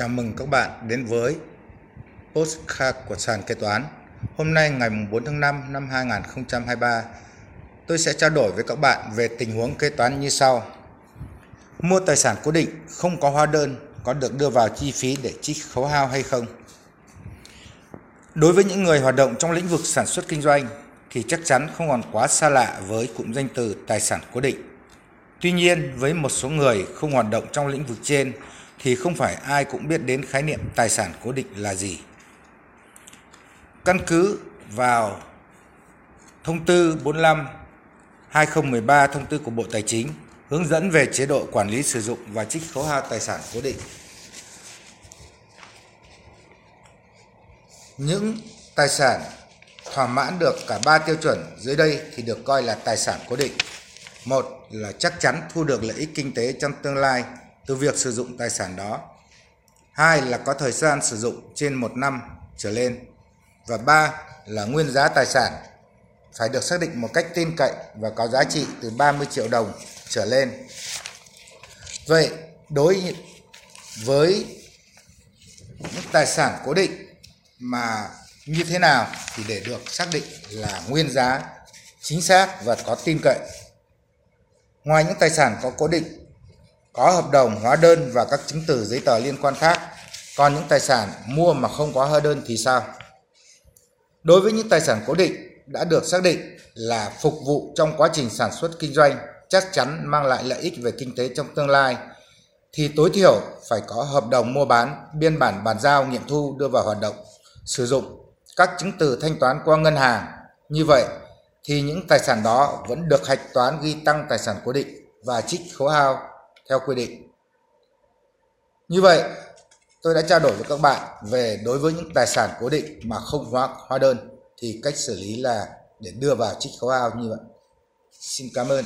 Chào mừng các bạn đến với Postcard của sàn kế toán. Hôm nay ngày 4 tháng 5 năm 2023, tôi sẽ trao đổi với các bạn về tình huống kế toán như sau. Mua tài sản cố định không có hóa đơn có được đưa vào chi phí để trích khấu hao hay không? Đối với những người hoạt động trong lĩnh vực sản xuất kinh doanh thì chắc chắn không còn quá xa lạ với cụm danh từ tài sản cố định. Tuy nhiên, với một số người không hoạt động trong lĩnh vực trên thì không phải ai cũng biết đến khái niệm tài sản cố định là gì. Căn cứ vào thông tư 45 2013 thông tư của Bộ Tài chính, hướng dẫn về chế độ quản lý sử dụng và trích khấu hao tài sản cố định. Những tài sản thỏa mãn được cả ba tiêu chuẩn dưới đây thì được coi là tài sản cố định. Một là chắc chắn thu được lợi ích kinh tế trong tương lai từ việc sử dụng tài sản đó. Hai là có thời gian sử dụng trên một năm trở lên. Và ba là nguyên giá tài sản phải được xác định một cách tin cậy và có giá trị từ 30 triệu đồng trở lên. Vậy, đối với những tài sản cố định mà như thế nào thì để được xác định là nguyên giá chính xác và có tin cậy. Ngoài những tài sản có cố định có hợp đồng, hóa đơn và các chứng từ giấy tờ liên quan khác. Còn những tài sản mua mà không có hóa đơn thì sao? Đối với những tài sản cố định đã được xác định là phục vụ trong quá trình sản xuất kinh doanh chắc chắn mang lại lợi ích về kinh tế trong tương lai thì tối thiểu phải có hợp đồng mua bán, biên bản bàn giao nghiệm thu đưa vào hoạt động, sử dụng các chứng từ thanh toán qua ngân hàng. Như vậy thì những tài sản đó vẫn được hạch toán ghi tăng tài sản cố định và trích khấu hao theo quy định. Như vậy, tôi đã trao đổi với các bạn về đối với những tài sản cố định mà không hóa hóa đơn thì cách xử lý là để đưa vào trích khấu hao như vậy. Xin cảm ơn.